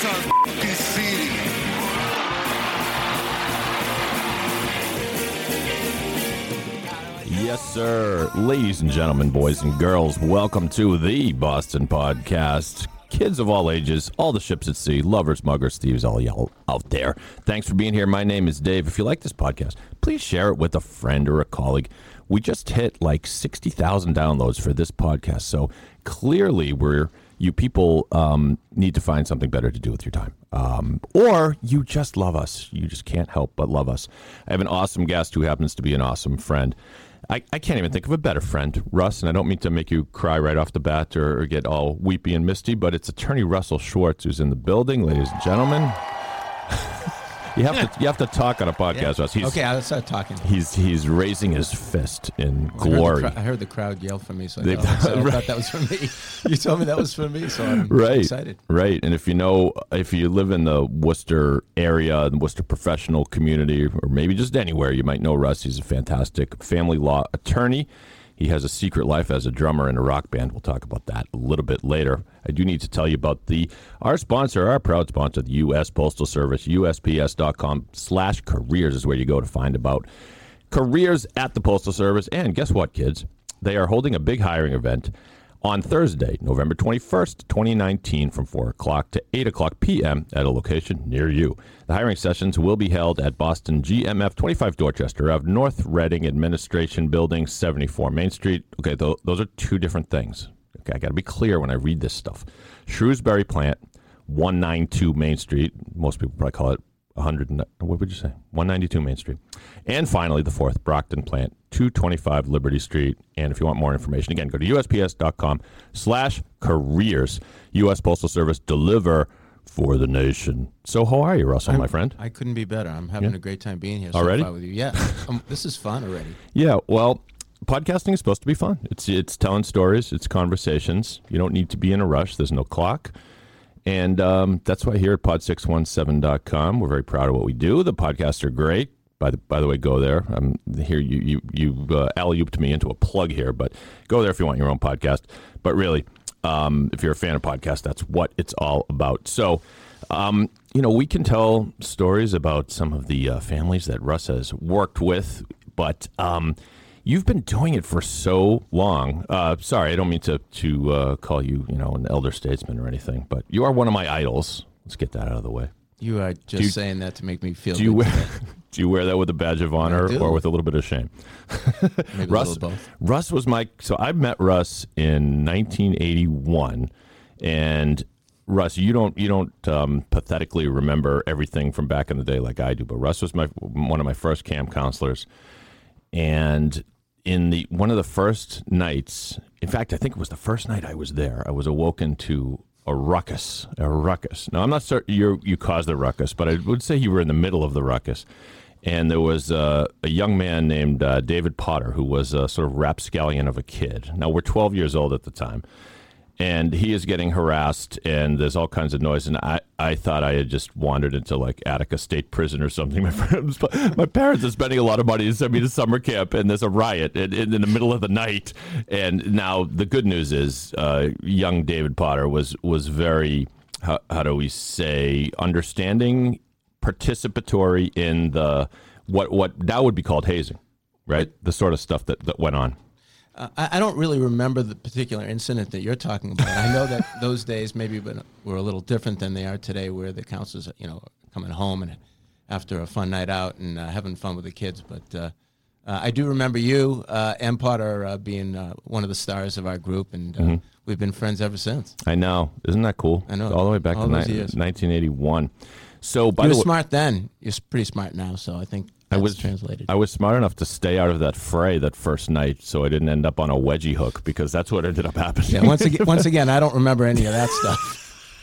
City. Yes, sir. Ladies and gentlemen, boys and girls, welcome to the Boston Podcast. Kids of all ages, all the ships at sea, lovers, muggers, thieves, all y'all out there. Thanks for being here. My name is Dave. If you like this podcast, please share it with a friend or a colleague. We just hit like 60,000 downloads for this podcast. So clearly, we're you people um, need to find something better to do with your time. Um, or you just love us. You just can't help but love us. I have an awesome guest who happens to be an awesome friend. I, I can't even think of a better friend, Russ, and I don't mean to make you cry right off the bat or, or get all weepy and misty, but it's attorney Russell Schwartz who's in the building, ladies and gentlemen. you have to you have to talk on a podcast, Russ. He's, okay, I'll start talking. He's he's raising his fist in I heard the glory. I heard the crowd yell for me, so I, They- thought, so I right. thought that was for me. You told me that was for me, so I'm right excited. right and if you know if you live in the worcester area the worcester professional community or maybe just anywhere you might know russ he's a fantastic family law attorney he has a secret life as a drummer in a rock band. We'll talk about that a little bit later. I do need to tell you about the our sponsor our proud sponsor the u.s postal service usps.com slash careers is where you go to find about careers at the postal service. And guess what kids? They are holding a big hiring event on Thursday, November 21st, 2019, from 4 o'clock to 8 o'clock p.m. at a location near you. The hiring sessions will be held at Boston GMF 25 Dorchester of North Reading Administration Building, 74 Main Street. Okay, th- those are two different things. Okay, I got to be clear when I read this stuff. Shrewsbury Plant, 192 Main Street. Most people probably call it 100. and- What would you say? 192 Main Street. And finally, the fourth, Brockton Plant, 225 Liberty Street. And if you want more information, again, go to USPS.com slash careers. U.S. Postal Service deliver for the nation. So how are you, Russell, my friend? I couldn't be better. I'm having Yeah. a great time being here so Already? with you. Yeah, um, this is fun already. Yeah, well, podcasting is supposed to be fun. It's it's telling stories, it's conversations. You don't need to be in a rush. There's no clock. And um, that's why here at pod617.com, we're very proud of what we do. The podcasts are great. By the, by the way, go there. I'm here. You you you uh, alley-ooped me into a plug here, but go there if you want your own podcast. But really, um, if you're a fan of podcasts, that's what it's all about. So, um, you know, we can tell stories about some of the uh, families that Russ has worked with, but um, you've been doing it for so long. Uh, sorry, I don't mean to to uh, call you, you know, an elder statesman or anything, but you are one of my idols. Let's get that out of the way. You are just you- saying that to make me feel Do you wear do you wear that with a badge of honor or with a little bit of shame? Maybe Russ, a little both. Russ was my so I met Russ in 1981, and Russ, you don't you don't um, pathetically remember everything from back in the day like I do, but Russ was my one of my first camp counselors, and in the one of the first nights, in fact, I think it was the first night I was there. I was awoken to a ruckus, a ruckus. Now I'm not certain you you caused the ruckus, but I would say you were in the middle of the ruckus and there was uh, a young man named uh, David Potter who was a sort of rapscallion of a kid. Now we're 12 years old at the time, and he is getting harassed, and there's all kinds of noise. And I, I thought I had just wandered into like Attica State Prison or something. My friends, my parents are spending a lot of money to send me to summer camp, and there's a riot in, in, in the middle of the night. And now the good news is, uh, young David Potter was was very how, how do we say understanding participatory in the what what now would be called hazing, right? The sort of stuff that, that went on. Uh, I, I don't really remember the particular incident that you're talking about. I know that those days maybe been, were a little different than they are today, where the counselors, you know, coming home and after a fun night out and uh, having fun with the kids. But uh, uh, I do remember you uh, and Potter uh, being uh, one of the stars of our group, and uh, we've been friends ever since. I know, isn't that cool? I know. all the way back All to ni- 1981. So by you the were way, smart then. You're pretty smart now, so I think I was translated. I was smart enough to stay out of that fray that first night, so I didn't end up on a wedgie hook because that's what ended up happening. yeah, once again, once again, I don't remember any of that stuff.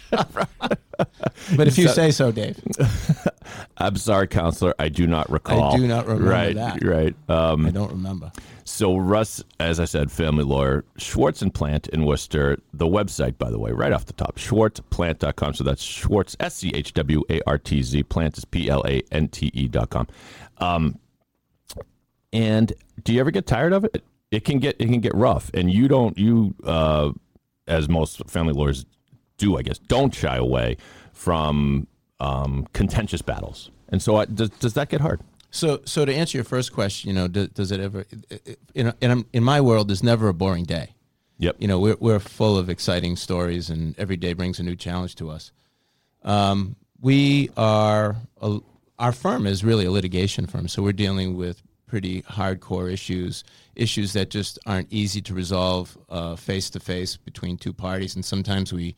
But if you say so, Dave. I'm sorry, counselor. I do not recall. I do not remember right, that. Right. Um, I don't remember. so Russ, as I said, family lawyer, Schwartz and Plante in Worcester. The website, by the way, right off the top, schwartzplante.com. So that's Schwartz, S C H W A R T Z. Plante is P L A N T E dot com. Um, and do you ever get tired of it? It can get it can get rough, and you don't you uh, as most family lawyers do, I guess, don't shy away from um, contentious battles. And so, I, does does that get hard? So, so to answer your first question, you know, does, does it ever? In in, in my world, there's never a boring day. Yep. You know, we're we're full of exciting stories, and every day brings a new challenge to us. Um, we are a, our firm is really a litigation firm, so we're dealing with pretty hardcore issues, issues that just aren't easy to resolve face to face between two parties, and sometimes we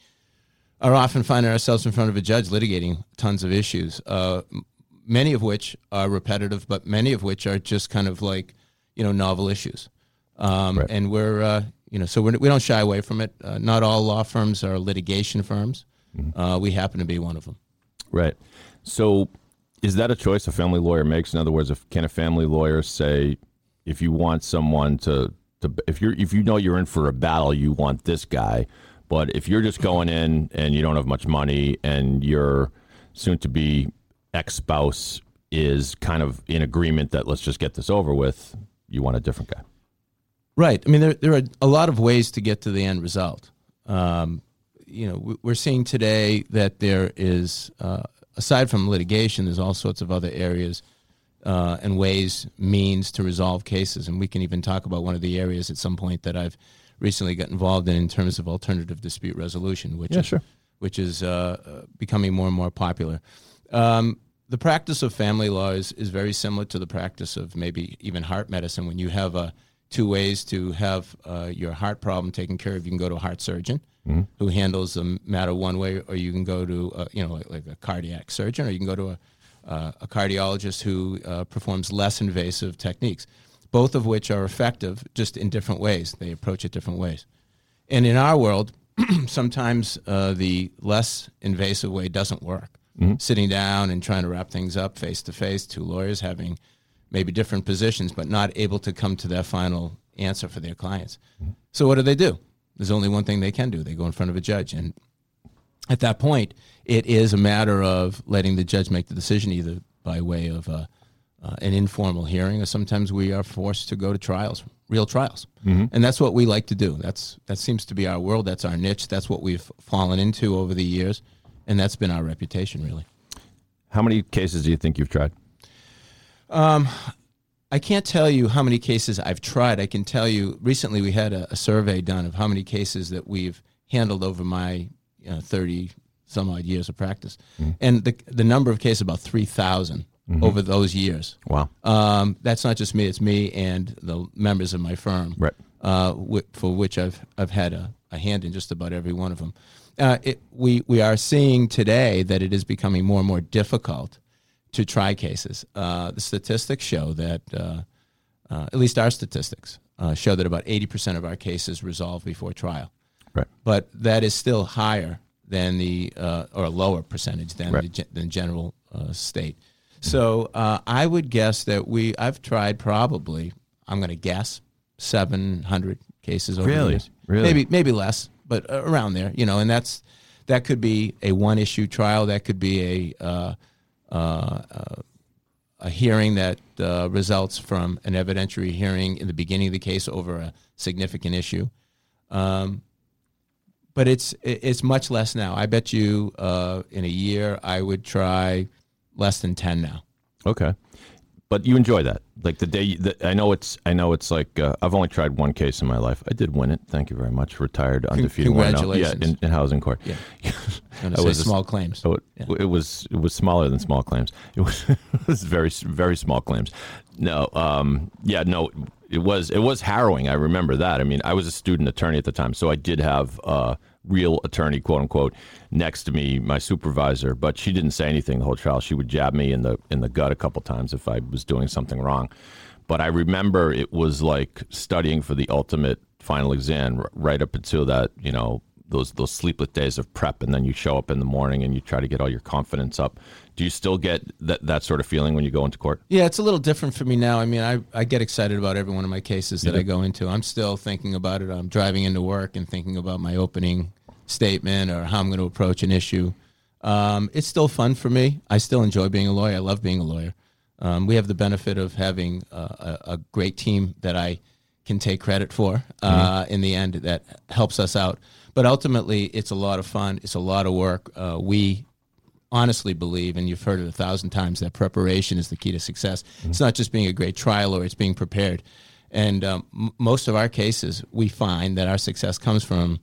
are often finding ourselves in front of a judge litigating tons of issues, uh, many of which are repetitive, but many of which are just kind of like you know novel issues. Um, Right. And we're uh, you know so we're, we don't shy away from it. Uh, not all law firms are litigation firms. Uh, we happen to be one of them. Right. So, is that a choice a family lawyer makes? In other words, if can a family lawyer say, if you want someone to, to if you're if you know you're in for a battle, you want this guy, but if you're just going in and you don't have much money and your soon to be ex spouse is kind of in agreement that let's just get this over with, you want a different guy. Right. I mean, there, there are a lot of ways to get to the end result. Um, you know, we- we're seeing today that there is, uh, aside from litigation, there's all sorts of other areas uh, and ways, means to resolve cases. And we can even talk about one of the areas at some point that I've recently got involved in in terms of alternative dispute resolution, which Yeah, is, sure. which is uh, uh, becoming more and more popular. Um, the practice of family law is, is very similar to the practice of maybe even heart medicine. When you have uh, two ways to have uh, your heart problem taken care of, you can go to a heart surgeon who handles the matter one way, or you can go to uh, you know like, like a cardiac surgeon, or you can go to a, uh, a cardiologist who uh, performs less invasive techniques. Both of which are effective, just in different ways. They approach it different ways. And in our world, sometimes uh, the less invasive way doesn't work. Sitting down and trying to wrap things up face to face, two lawyers having maybe different positions, but not able to come to their final answer for their clients. So what do they do? There's only one thing they can do. They go in front of a judge, and at that point, it is a matter of letting the judge make the decision, either by way of uh, uh, an informal hearing, or sometimes we are forced to go to trials, real trials, mm-hmm. and that's what we like to do. That's that seems to be our world. That's our niche. That's what we've fallen into over the years, and that's been our reputation, really. How many cases do you think you've tried? Um, I can't tell you how many cases I've tried. I can tell you recently we had a, a survey done of how many cases that we've handled over my you know, 30 some odd years of practice. Mm-hmm. And the, the number of cases, about 3,000 over those years. Wow. Um, that's not just me, it's me and the members of my firm, Right. uh, for which I've, I've had a, a hand in just about every one of them. Uh, it, we, we are seeing today that it is becoming more and more difficult to try cases. Uh, the statistics show that, uh, uh, at least our statistics, uh, show that about 80% of our cases resolve before trial. Right. But that is still higher than the, uh, or a lower percentage than Right. the than general uh, state. So uh, I would guess that we, I've tried probably, I'm going to guess, 700 cases over the years. Really? Maybe, maybe less, but around there, you know, and that's, that could be a one issue trial. That could be a, uh, uh, uh, a hearing that uh, results from an evidentiary hearing in the beginning of the case over a significant issue. Um, but it's it's much less now. I bet you uh, in a year I would try less than ten now. Okay, but you enjoy that, like the day. The, I know it's. I know it's like uh, I've only tried one case in my life. I did win it. Thank you very much. Retired, undefeated. 1-0. congratulations. Yeah, in, in housing court. Yeah. That say was a- small claims. So it, it was it was smaller than small claims. It was it was very very small claims. No, um, yeah, no, it was it was harrowing. I remember that. I mean, I was a student attorney at the time, so I did have a real attorney, quote unquote, next to me, my supervisor. But she didn't say anything the whole trial. She would jab me in the in the gut a couple times if I was doing something wrong. But I remember it was like studying for the ultimate final exam, right up until that you know those those sleepless days of prep, and then you show up in the morning and you try to get all your confidence up. Do you still get that that sort of feeling when you go into court? Yeah, it's a little different for me now. I mean, I, I get excited about every one of my cases that I go into. I'm still thinking about it. I'm driving into work and thinking about my opening statement or how I'm going to approach an issue. Um, it's still fun for me. I still enjoy being a lawyer. I love being a lawyer. Um, we have the benefit of having uh, a, a great team that I can take credit for uh, in the end that helps us out. But ultimately, it's a lot of fun. It's a lot of work. Uh, we honestly believe, and you've heard it a thousand times, that preparation is the key to success. It's not just being a great trial lawyer; it's being prepared. And um, m- most of our cases, we find that our success comes from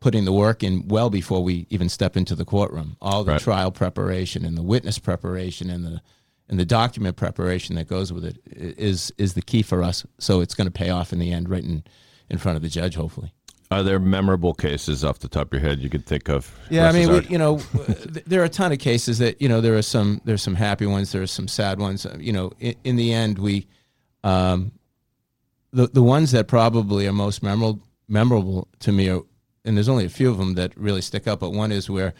putting the work in well before we even step into the courtroom. All the Right. trial preparation and the witness preparation and the and the document preparation that goes with it is is is the key for us. So it's going to pay off in the end, right in in front of the judge, hopefully. Are there memorable cases off the top of your head you could think of? Yeah, I mean, we, you know, there are a ton of cases that you know there are some there's some happy ones, there are some sad ones. Uh, You know, in, in the end, we um, the the ones that probably are most memorable memorable to me are, and there's only a few of them that really stick up. But one is where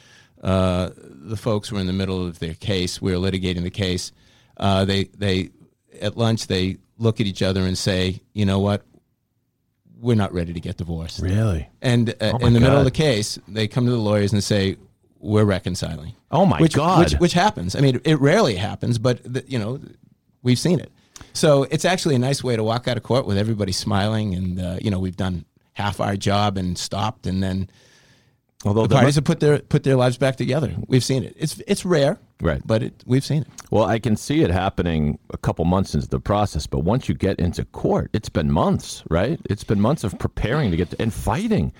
uh, the folks were in the middle of their case, we were litigating the case. Uh, they they at lunch they look at each other and say, you know what, we're not ready to get divorced. really? And uh, Oh in the middle of the case, they come to the lawyers and say, "We're reconciling." Oh my which, God. Which, which happens. I mean, it rarely happens, but the, you know, we've seen it. So it's actually a nice way to walk out of court with everybody smiling, and uh, you know, we've done half our job and stopped, and then Although the parties have put their put their lives back together. We've seen it. It's it's rare, Right. But it, we've seen it. Well, I can see it happening a couple months into the process, but once you get into court, it's been months, right? It's been months of preparing to get to, and fighting.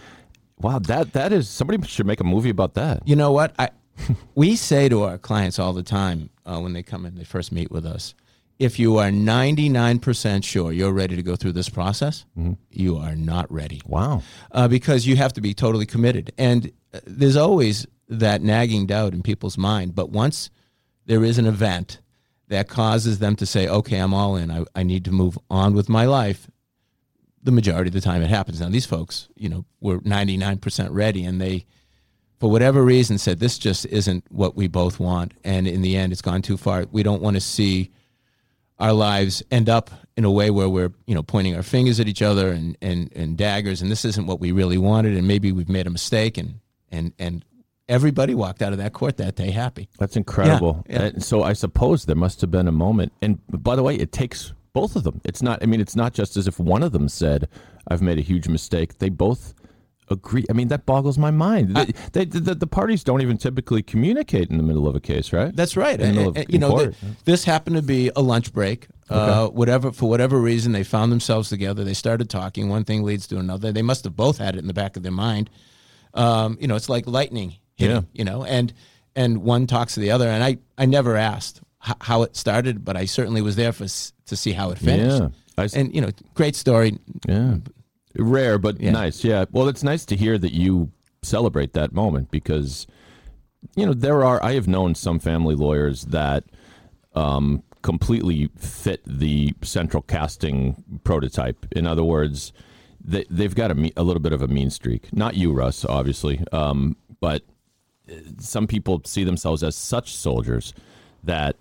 Wow, that that is somebody should make a movie about that. You know what? I we say to our clients all the time uh, when they come in, they first meet with us. If you are ninety nine percent sure you're ready to go through this process, you are not ready. Wow. uh, because you have to be totally committed. And uh, there's always that nagging doubt in people's mind. But once there is an event that causes them to say, okay, I'm all in, I, I need to move on with my life, the majority of the time it happens. Now, these folks, you know, were 99% ready and they, for whatever reason, said, this just isn't what we both want. And in the end, it's gone too far. We don't want to see our lives end up in a way where we're you know pointing our fingers at each other and and and daggers and this isn't what we really wanted and maybe we've made a mistake and and and everybody walked out of that court that day happy That's incredible. Yeah, yeah. And so I suppose there must have been a moment. And by the way, it takes both of them. It's not. I mean, it's not just as if one of them said, "I've made a huge mistake." They both agree. I mean, that boggles my mind. they, they, the, the parties don't even typically communicate in the middle of a case, right? that's right the And- of and, you know court. th- this happened to be a lunch break uh, whatever for whatever reason they found themselves together they started talking one thing leads to another they must have both had it in the back of their mind um, you know it's like lightning Yeah. you know and and one talks to the other and i i never asked h- how it started but i certainly was there for to see how it finished Yeah. I and you know great story Yeah. Rare, but Yeah. nice. Yeah. Well, it's nice to hear that you celebrate that moment because, you know, there are, I have known some family lawyers that um, completely fit the central casting prototype. In other words, they, they've got a, me- a little bit of a mean streak. Not you, Russ, obviously, um, but some people see themselves as such soldiers that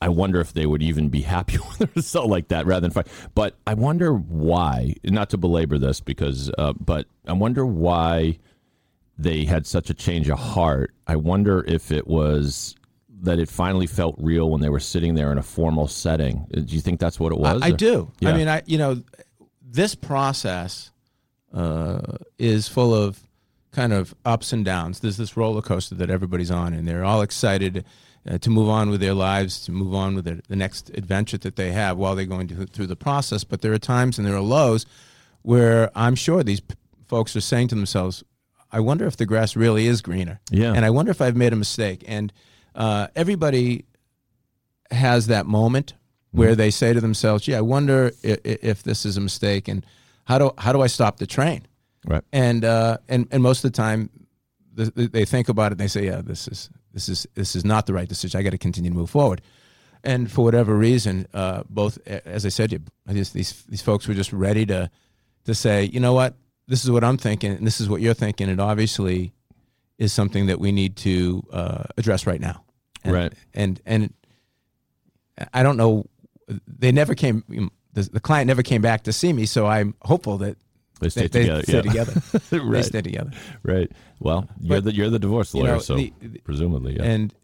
I wonder if they would even be happy with a result like that rather than fight. But I wonder why. Not to belabor this, because, uh, but I wonder why they had such a change of heart. I wonder if it was that it finally felt real when they were sitting there in a formal setting. Uh, Do you think that's what it was? I, I do. Yeah. I mean, I you know, this process uh, is full of kind of ups and downs. There's this roller coaster that everybody's on, and they're all excited uh, to move on with their lives, to move on with their, the next adventure that they have while they're going to, through the process. But there are times and there are lows where I'm sure these p- folks are saying to themselves, "I wonder if the grass really is greener." Yeah. and I wonder if I've made a mistake. And uh, everybody has that moment where they say to themselves, "Gee, I wonder if, if this is a mistake, and how do how do I stop the train?" Right. And uh, and and most of the time, th- th- they think about it. and They say, "Yeah, this is this is this is not the right decision. I got to continue to move forward." And for whatever reason, uh, both as I said, just, these these folks were just ready to to say, "You know what? this is what I'm thinking, and this is what you're thinking. It obviously is something that we need to uh, address right now. And, Right. And and I don't know. They never came. The, the client never came back to see me, so I'm hopeful that They stay they, together. They stay yeah. together. They right. stay together. Right. Well, you're But, the you're the divorce you lawyer, know, so the- the- presumably, yeah. And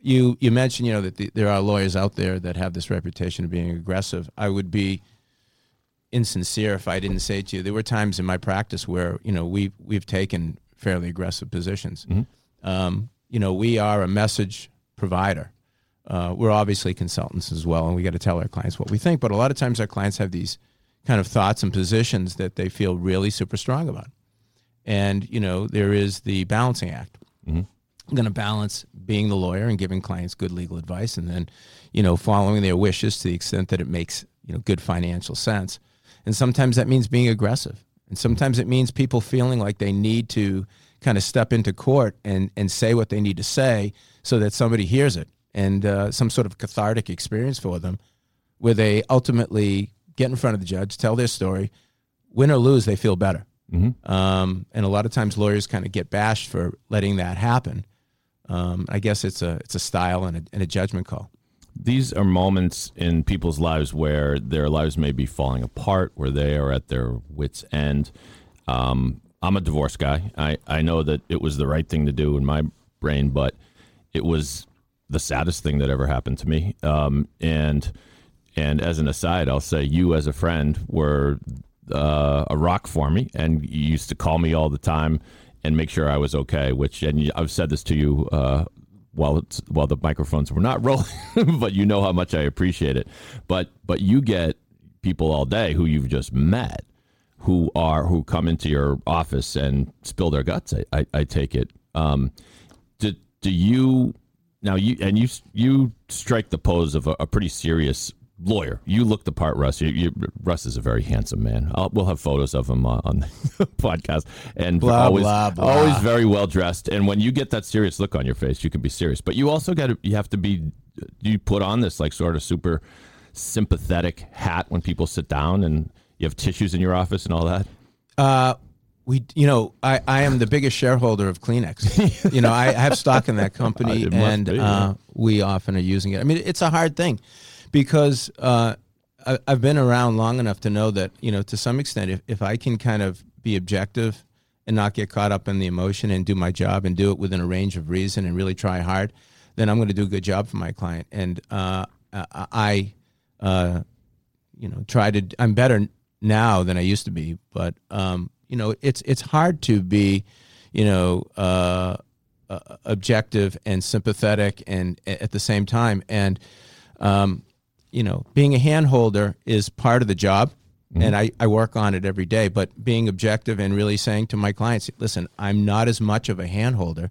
you you mentioned you know that the, there are lawyers out there that have this reputation of being aggressive. I would be insincere if I didn't say to you there were times in my practice where you know we we've taken fairly aggressive positions. Um, you know we are a message provider. Uh, we're obviously consultants as well, and we got to tell our clients what we think. But a lot of times our clients have these kind of thoughts and positions that they feel really super strong about. And you know there is the balancing act. I'm going to balance being the lawyer and giving clients good legal advice, and then, you know, following their wishes to the extent that it makes you know good financial sense. And sometimes that means being aggressive, and sometimes it means people feeling like they need to kind of step into court and and say what they need to say so that somebody hears it, and uh, some sort of cathartic experience for them, where they ultimately get in front of the judge, tell their story, win or lose, they feel better. Um, and a lot of times lawyers kind of get bashed for letting that happen. Um, I guess it's a it's a style and a, and a judgment call. These are moments in people's lives where their lives may be falling apart, where they are at their wits' end. Um, I'm a divorce guy. I, I know that it was the right thing to do in my brain, but it was the saddest thing that ever happened to me. Um, and and as an aside, I'll say you as a friend were uh, a rock for me, and you used to call me all the time and make sure I was okay. Which, and I've said this to you uh, while while the microphones were not rolling, but you know how much I appreciate it. But but you get people all day who you've just met who are who come into your office and spill their guts. I, I, I take it. Um, do, do you now you and you you strike the pose of a, a pretty serious lawyer. You look the part, Russ. You, you, Russ is a very handsome man. I'll, we'll have photos of him uh, on the podcast, and Blah, always blah, blah. always very well dressed. And when you get that serious look on your face, you can be serious. But you also got to you have to be you put on this like sort of super sympathetic hat when people sit down and you have tissues in your office and all that. Uh, we, you know, I, I am the biggest shareholder of Kleenex. you know, I, have stock in that company, and be, yeah. uh, we often are using it. I mean, it's a hard thing because uh, I, I've been around long enough to know that you know, to some extent, if, if I can kind of be objective and not get caught up in the emotion and do my job and do it within a range of reason and really try hard, then I'm going to do a good job for my client. And uh, I, uh, you know, try to. I'm better now than I used to be, but um, you know, it's it's hard to be, you know, uh, uh, objective and sympathetic and at the same time. And um, you know, being a handholder is part of the job, mm-hmm. and I, I work on it every day. But being objective and really saying to my clients, listen, I'm not as much of a handholder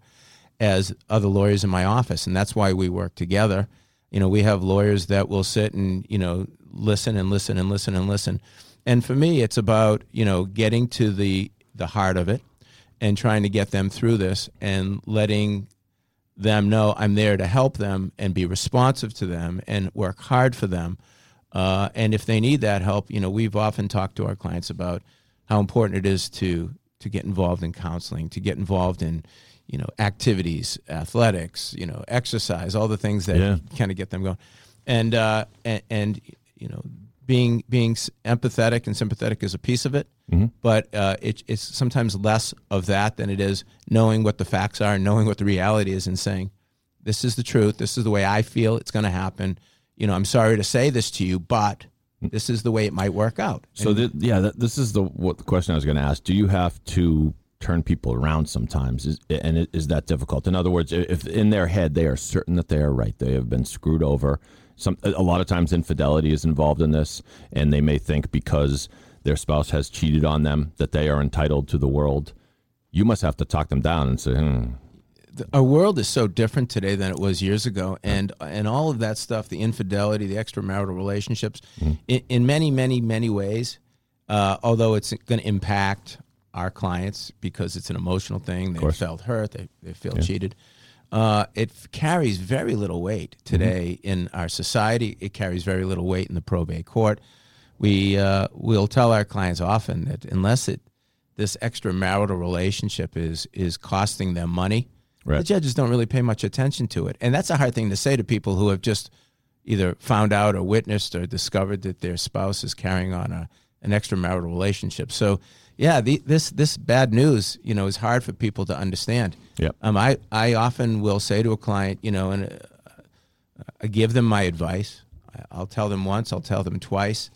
as other lawyers in my office, and that's why we work together. You know, we have lawyers that will sit and you know listen and listen and listen and listen. And for me, it's about you know getting to the the heart of it and trying to get them through this and letting them know I'm there to help them and be responsive to them and work hard for them. Uh, and if they need that help, you know, we've often talked to our clients about how important it is to to get involved in counseling, to get involved in, you know, activities, athletics, you know, exercise, all the things that Yeah. kind of get them going, and uh, and, and you know, being being empathetic and sympathetic is a piece of it, but uh, it, it's sometimes less of that than it is knowing what the facts are, and knowing what the reality is, and saying, "This is the truth. This is the way I feel it's going to happen." You know, I'm sorry to say this to you, but this is the way it might work out. So th- yeah, that, this is the what the question I was going to ask. Do you have to turn people around sometimes, is, and is that difficult? In other words, if in their head they are certain that they are right, they have been screwed over. Some a lot of times infidelity is involved in this, and they may think because their spouse has cheated on them that they are entitled to the world. You must have to talk them down and say, hmm, our world is so different today than it was years ago, and and all of that stuff, the infidelity, the extramarital relationships, in, in many, many, many ways. Uh, although it's going to impact our clients because it's an emotional thing, they felt hurt, they they feel cheated. Uh, it f- carries very little weight today in our society. It carries very little weight in the probate court. We uh, will tell our clients often that unless it this extramarital relationship is is costing them money, Right. the judges don't really pay much attention to it, and that's a hard thing to say to people who have just either found out or witnessed or discovered that their spouse is carrying on a an extramarital relationship. So, yeah, the, this this bad news, you know, is hard for people to understand. Yep. Um, I I often will say to a client, you know, and uh, I give them my advice. I'll tell them once. I'll tell them twice.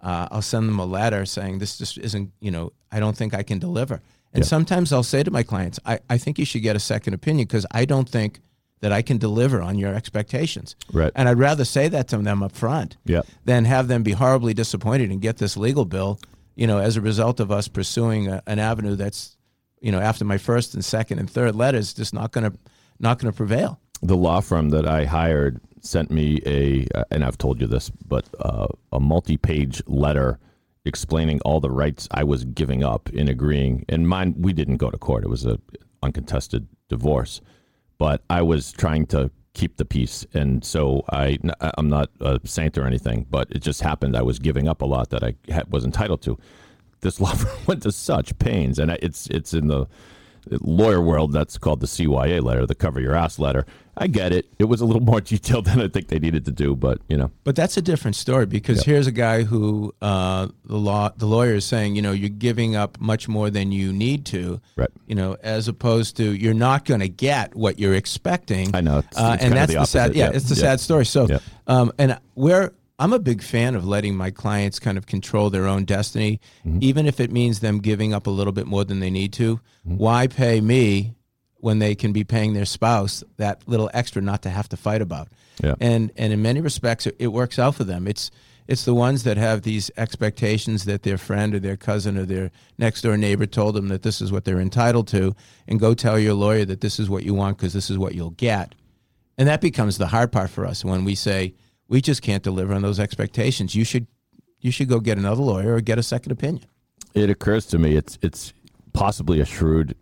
Uh, I'll send them a letter saying this just isn't, you know, I don't think I can deliver. And Yeah. sometimes I'll say to my clients, I, I think you should get a second opinion because I don't think that I can deliver on your expectations. Right. And I'd rather say that to them up front Yeah. than have them be horribly disappointed and get this legal bill, you know, as a result of us pursuing a, an avenue that's, you know, after my first and second and third letters, just not going to not going to prevail. The law firm that I hired sent me a, uh, and I've told you this, but uh, a multi-page letter explaining all the rights I was giving up in agreeing. And mine, we didn't go to court; it was a uncontested divorce. But I was trying to keep the peace, and so I, I'm not a saint or anything, but it just happened I was giving up a lot that I was entitled to. This law firm went to such pains, and it's it's in the lawyer world, that's called the CYA letter, the cover your ass letter. I get it. It was a little more detailed than I think they needed to do, but you know, But that's a different story because here's a guy who uh, the law the lawyer is saying, you know, you're giving up much more than you need to, Right. You know, as opposed to you're not going to get what you're expecting. I know. It's- uh, it's and that's the the, sad. Yeah, Yeah. it's the Yeah. sad story. So, um, and we're I'm a big fan of letting my clients kind of control their own destiny, Mm-hmm. even if it means them giving up a little bit more than they need to. Why pay me when they can be paying their spouse that little extra not to have to fight about? Yeah. And and in many respects, it, it works out for them. It's it's the ones that have these expectations that their friend or their cousin or their next door neighbor told them that this is what they're entitled to, and go tell your lawyer that this is what you want because this is what you'll get. And that becomes the hard part for us when we say we just can't deliver on those expectations. You should you should go get another lawyer or get a second opinion. it occurs to me it's it's possibly a shrewd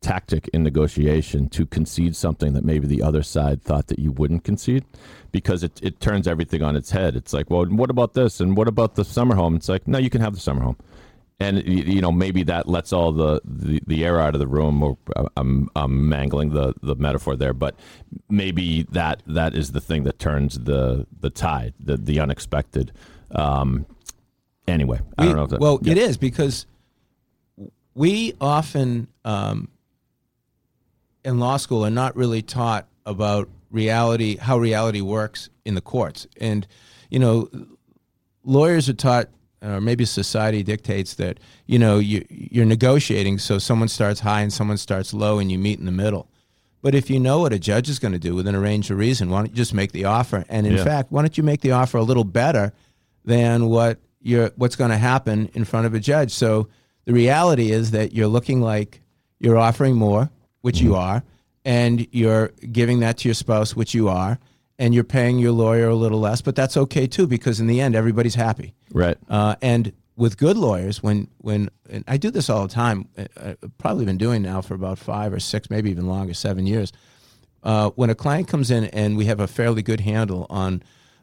tactic in negotiation to concede something that maybe the other side thought that you wouldn't concede because it, it turns everything on its head. It's like, well, what about this? And what about the summer home? It's like, no, you can have the summer home. And you know maybe that lets all the, the, the air out of the room. Or uh, I'm, I'm mangling the, the metaphor there, but maybe that that is the thing that turns the the tide, the the unexpected. Um, anyway, I don't know. If that, well, yeah. it is because we often um, in law school are not really taught about reality, how reality works in the courts, and you know, lawyers are taught. Or maybe society dictates that you know you, you're negotiating, so someone starts high and someone starts low, and you meet in the middle. But if you know what a judge is going to do within a range of reason, why don't you just make the offer? And in Yeah. fact, why don't you make the offer a little better than what you're, what's going to happen in front of a judge? So the reality is that you're looking like you're offering more, which you mm-hmm. are, and you're giving that to your spouse, which you are, and you're paying your lawyer a little less. But that's okay too, because in the end, everybody's happy. right. Uh, and with good lawyers, when when and I do this all the time, uh, I've probably been doing now for about five or six, maybe even longer, seven years. Uh, when a client comes in and we have a fairly good handle on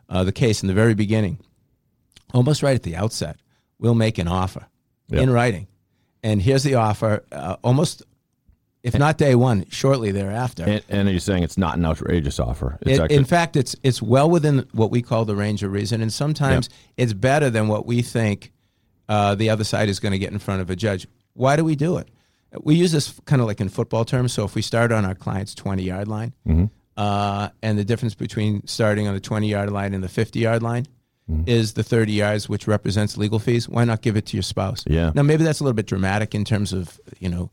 uh, the case in the very beginning, almost right at the outset, we'll make an offer Yeah. in writing, and here's the offer. Uh, almost, if not day one, shortly thereafter. And, and are you saying it's not an outrageous offer? It- actually, in fact, it's it's well within what we call the range of reason, and sometimes it's better than what we think uh, the other side is going to get in front of a judge. Why do we do it? We use this kind of like in football terms. So if we start on our client's twenty yard line, Mm-hmm. uh, and the difference between starting on the twenty yard line and the fifty yard line Mm-hmm. is the thirty yards, which represents legal fees. Why not give it to your spouse? Yeah. Now maybe that's a little bit dramatic in terms of you know.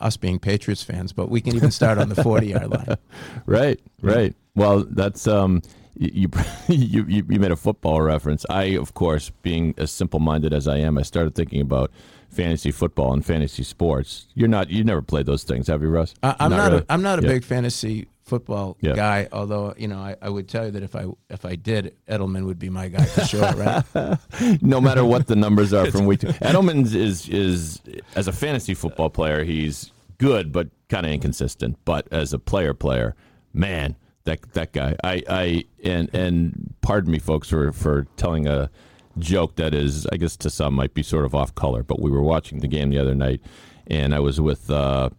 Us being Patriots fans, but we can even start on the forty-yard line. right, right. Well, that's um, you, you you you made a football reference. I, of course, being as simple-minded as I am, I started thinking about fantasy football and fantasy sports. You're not, you never played those things, have you, Russ? I, I'm not. really? a, I'm not a Yeah. big fantasy football Yeah. guy. Although you know, I, I would tell you that if I if I did, Edelman would be my guy for sure. Right? no matter what the numbers are from week to Edelman is is as a fantasy football player, he's good but kind of inconsistent. But as a player, player, man, that that guy, I I and and pardon me, folks, for for telling a joke that is, I guess, to some might be sort of off color. But we were watching the game the other night, and I was with uh,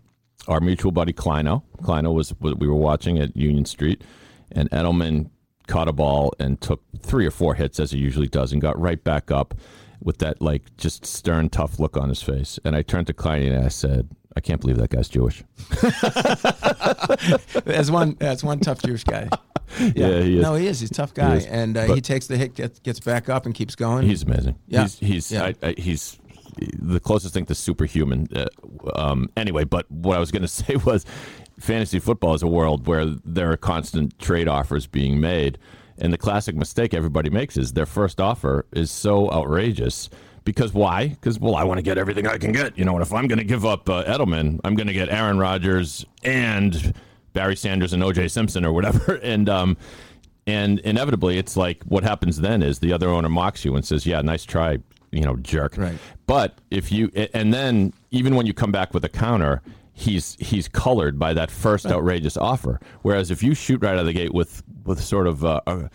our mutual buddy Kleino. Kleino was what we were watching at Union Street, and Edelman caught a ball and took three or four hits as he usually does, and got right back up with that like just stern, tough look on his face. And I turned to Kleino and I said, "I can't believe that guy's Jewish." as one as one tough Jewish guy. Yeah, he is. No, he is. He's a tough guy, is. and uh, he takes the hit, gets, gets back up, and keeps going. He's amazing. Yeah. He's he's Yeah. I, I, he's the closest thing to superhuman. Uh, um, anyway, but what I was going to say was, fantasy football is a world where there are constant trade offers being made, and the classic mistake everybody makes is their first offer is so outrageous. Because why? Because well, I want to get everything I can get. You know, and if I'm going to give up uh, Edelman, I'm going to get Aaron Rodgers and Barry Sanders and O.J. Simpson or whatever. And um, and inevitably, it's like what happens then is the other owner mocks you and says, "Yeah, nice try, you know, jerk." Right. But if you and then even when you come back with a counter, he's he's colored by that first outrageous offer. Whereas if you shoot right out of the gate with with sort of uh, uh,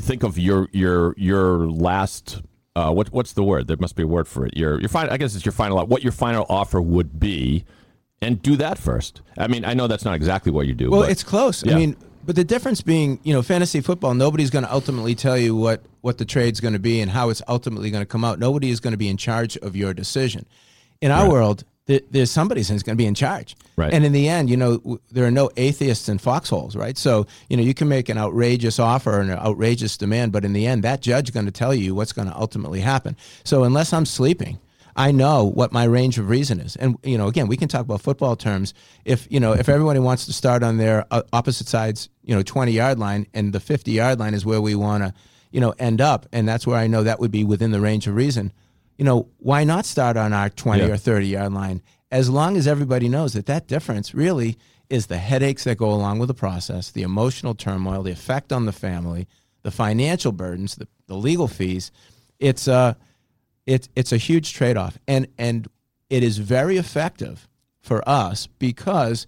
think of your your your last. Uh, what what's the word? There must be a word for it. Your your final. I guess it's your final. What your final offer would be, and do that first. I mean, I know that's not exactly what you do. well, but- it's close. Yeah. I mean, but the difference being, you know, fantasy football. Nobody's going to ultimately tell you what what the trade's going to be and how it's ultimately going to come out. Nobody is going to be in charge of your decision. In our world, there, there's somebody who's going to be in charge. Right. And in the end, you know, w- there are no atheists in foxholes, right? So, you know, you can make an outrageous offer and an outrageous demand, but in the end, that judge is going to tell you what's going to ultimately happen. So, unless I'm sleeping, I know what my range of reason is. And you know, again, we can talk about football terms. If you know, if everybody wants to start on their uh, opposite sides, you know, 20 yard line, and the 50 yard line is where we want to, you know, end up, and that's where I know that would be within the range of reason. You know, why not start on our 20 Yeah. or 30 yard line? As long as everybody knows that that difference really is the headaches that go along with the process, the emotional turmoil, the effect on the family, the financial burdens, the, the legal fees. It's uh it's it's a huge trade off, and and it is very effective for us because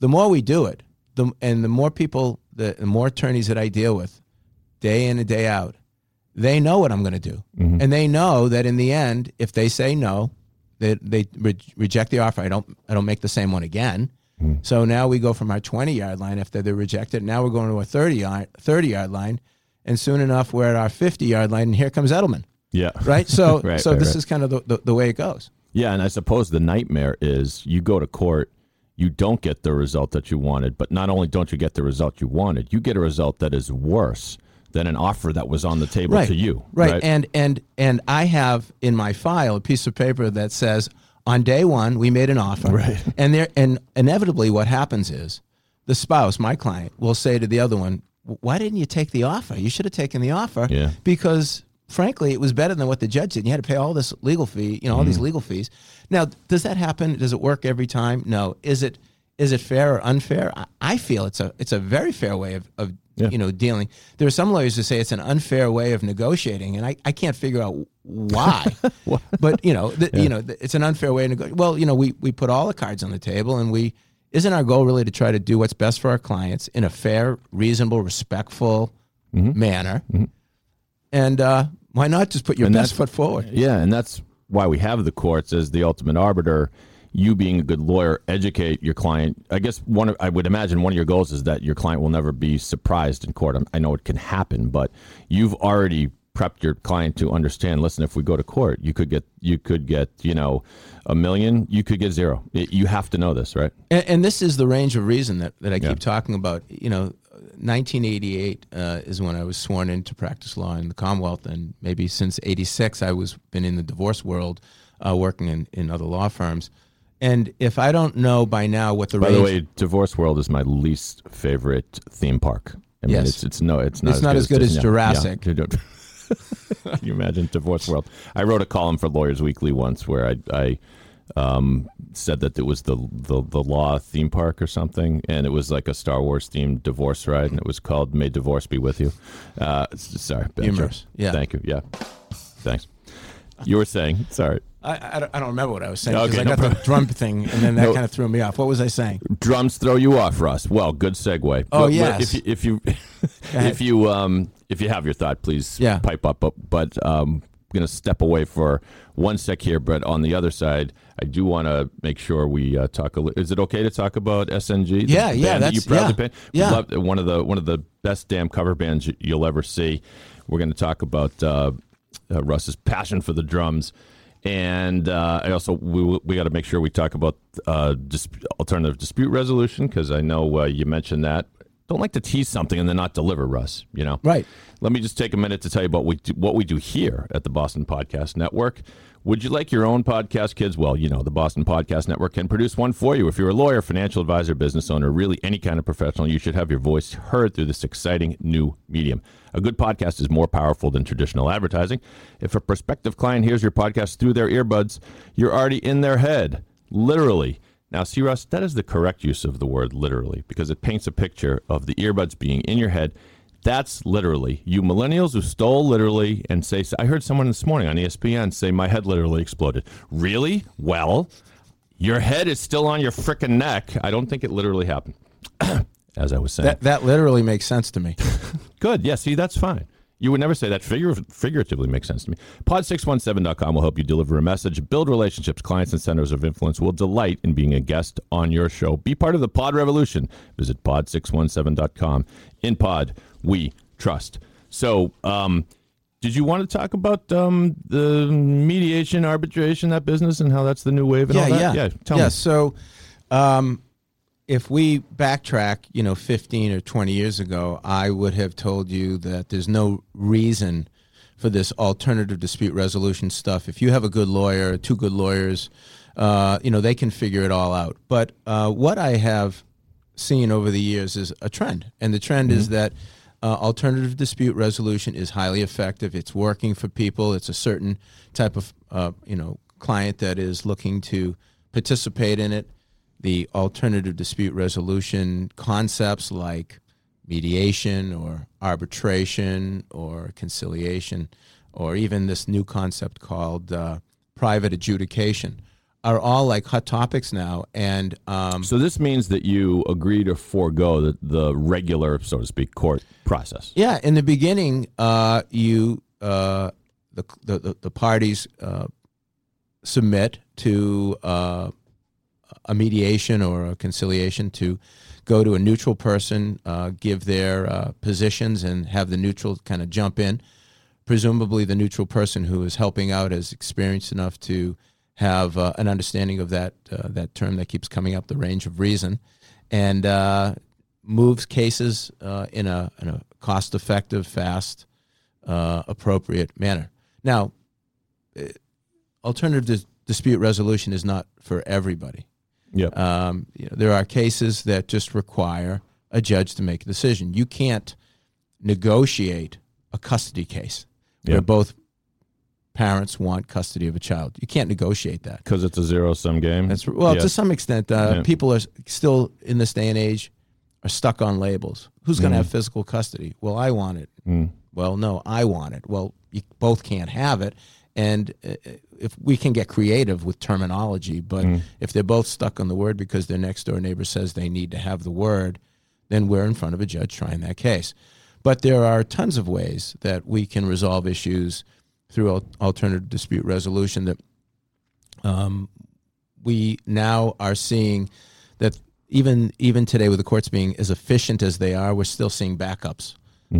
the more we do it, the and the more people, the, the more attorneys that I deal with, day in and day out, they know what I'm going to do, mm-hmm. and they know that in the end, if they say no, they they re- reject the offer. I don't I don't make the same one again. Mm-hmm. So now we go from our 20 yard line after they reject it. Now we're going to a 30 yard 30 yard line, and soon enough we're at our 50 yard line, and here comes Edelman yeah. right? So, Right, so right, this right. is kind of the, the, the way it goes. Yeah, and I suppose the nightmare is you go to court, you don't get the result that you wanted, but not only don't you get the result you wanted, you get a result that is worse than an offer that was on the table to you. right? And and and I have in my file a piece of paper that says on day one we made an offer, Right. And there and inevitably what happens is the spouse, my client, will say to the other one, "Why didn't you take the offer? You should have taken the offer, Yeah. because." Frankly, it was better than what the judge did. You had to pay all this legal fee, you know, all Mm-hmm. these legal fees. Now, does that happen? Does it work every time? No. Is it is it fair or unfair? I, I feel it's a it's a very fair way of, of Yeah. you know dealing. There are some lawyers who say it's an unfair way of negotiating, and I, I can't figure out why. but you know, the, you know, the, it's an unfair way to negotiate. Well, you know, we we put all the cards on the table, and we isn't our goal really to try to do what's best for our clients in a fair, reasonable, respectful Mm-hmm. manner, and uh, why not just put your And best foot forward? Yeah, and that's why we have the courts as the ultimate arbiter. You being a good lawyer, educate your client. I guess one, of, I would imagine one of your goals is that your client will never be surprised in court. I'm- know it can happen, but you've already prepped your client to understand. Listen, if we go to court, you could get, you could get, you know, a million. You could get zero. You have to know this, right? And, and this is the range of reason that, that I Yeah. keep talking about. You know, 1988 uh, is when I was sworn in to practice law in the Commonwealth, and maybe since '86 I was been in the divorce world, uh, working in, in other law firms. And if I don't know by now what the By range, the way, Divorce World is my least favorite theme park. I mean, Yes. it's, it's no, it's not. It's not as good as Disney. Jurassic. Yeah. Can you imagine Divorce World? I wrote a column for Lawyers Weekly once where I, I um, said that it was the, the the law theme park or something, and it was like a Star Wars themed divorce ride, and it was called "May Divorce Be with You." Uh, sorry, Humorous. Yeah. Thank you. Yeah, thanks. You were saying sorry. I, I, don't, I don't remember what I was saying Okay, because I no got the problem. drum thing, and then that No. kind of threw me off. What was I saying? drums throw you off, Russ. Well, good segue. Oh, But- but yes. If you if you if you um if you have your thought, please Yeah. pipe up. But, but um, going to step away for one sec here. But on the other side, I do want to make sure we uh, talk a little. Is it okay to talk about SNG? Yeah, yeah, band that you that's- yeah, yeah. one of the one of the best damn cover bands you- you'll ever see. We're going to talk about uh, uh, Russ's passion for the drums. And uh, I also we we got to make sure we talk about uh, dis- alternative dispute resolution because I know uh, you mentioned that. Don't like to tease something and then not deliver, Russ. You know, Right. Let me just take a minute to tell you about we do, what we do here at the Boston Podcast Network. Would you like your own podcast, kids? Well, you know, the Boston Podcast Network can produce one for you. If you're a lawyer, financial advisor, business owner, really any kind of professional, you should have your voice heard through this exciting new medium. A good podcast is more powerful than traditional advertising. If a prospective client hears your podcast through their earbuds, you're already in their head, literally. Now, see, Russ, that is the correct use of the word literally because it paints a picture of the earbuds being in your head. That's literally. You millennials who stole literally and say, I heard someone this morning on ESPN say, my head literally exploded. Really? Well, your head is still on your frickin' neck. I don't think it literally happened. As I was saying. That that literally makes sense to me. Good. Yeah, see, that's fine. You would never say that figure, figuratively makes sense to me. Pod617.com will help you deliver a message, build relationships. Clients and centers of influence will delight in being a guest on your show. Be part of the pod revolution. Visit pod617.com. In pod, we trust. So, um, did you want to talk about um, the mediation, arbitration, that business, and how that's the new wave and yeah, all that? yeah, yeah. Tell yeah. me. So, um, if we backtrack, you know, fifteen or twenty years ago, I would have told you that there's no reason for this alternative dispute resolution stuff. If you have a good lawyer, two good lawyers, uh, you know, they can figure it all out. But uh, what I have seen over the years is a trend, and the trend is that. Uh, alternative dispute resolution is highly effective. It's working for people. It's a certain type of uh, you know client that is looking to participate in it. The alternative dispute resolution concepts like mediation or arbitration or conciliation, or even this new concept called uh, private adjudication, are all like hot topics now. And um, So this means that you agree to forego the, the regular, so to speak, court process. Yeah, in the beginning, uh, you uh, the, the the the parties uh, submit to uh, a mediation or a conciliation to go to a neutral person, uh, give their uh, positions, and have the neutral kind of jump in. Presumably, the neutral person who is helping out is experienced enough to have uh, an understanding of that uh, that term that keeps coming up, the range of reason, and uh, moves cases uh, in a in a cost effective, fast, appropriate manner. Now, alternative dis- dispute resolution is not for everybody. Yeah. Um, you know, there are cases that just require a judge to make a decision. You can't negotiate a custody case where Yeah. both parents want custody of a child. You can't negotiate that. Because it's a zero sum game. That's well, to some extent, uh, Yeah. people are still in this day and age are stuck on labels. Who's Mm-hmm. going to have physical custody? Well, I want it. Mm. Well, no, I want it. Well, you both can't have it. And uh, if we can get creative with terminology, but Mm. if they're both stuck on the word because their next door neighbor says they need to have the word, then we're in front of a judge trying that case. But there are tons of ways that we can resolve issues through al- alternative dispute resolution that um, we now are seeing that even even today with the courts being as efficient as they are, we're still seeing backups,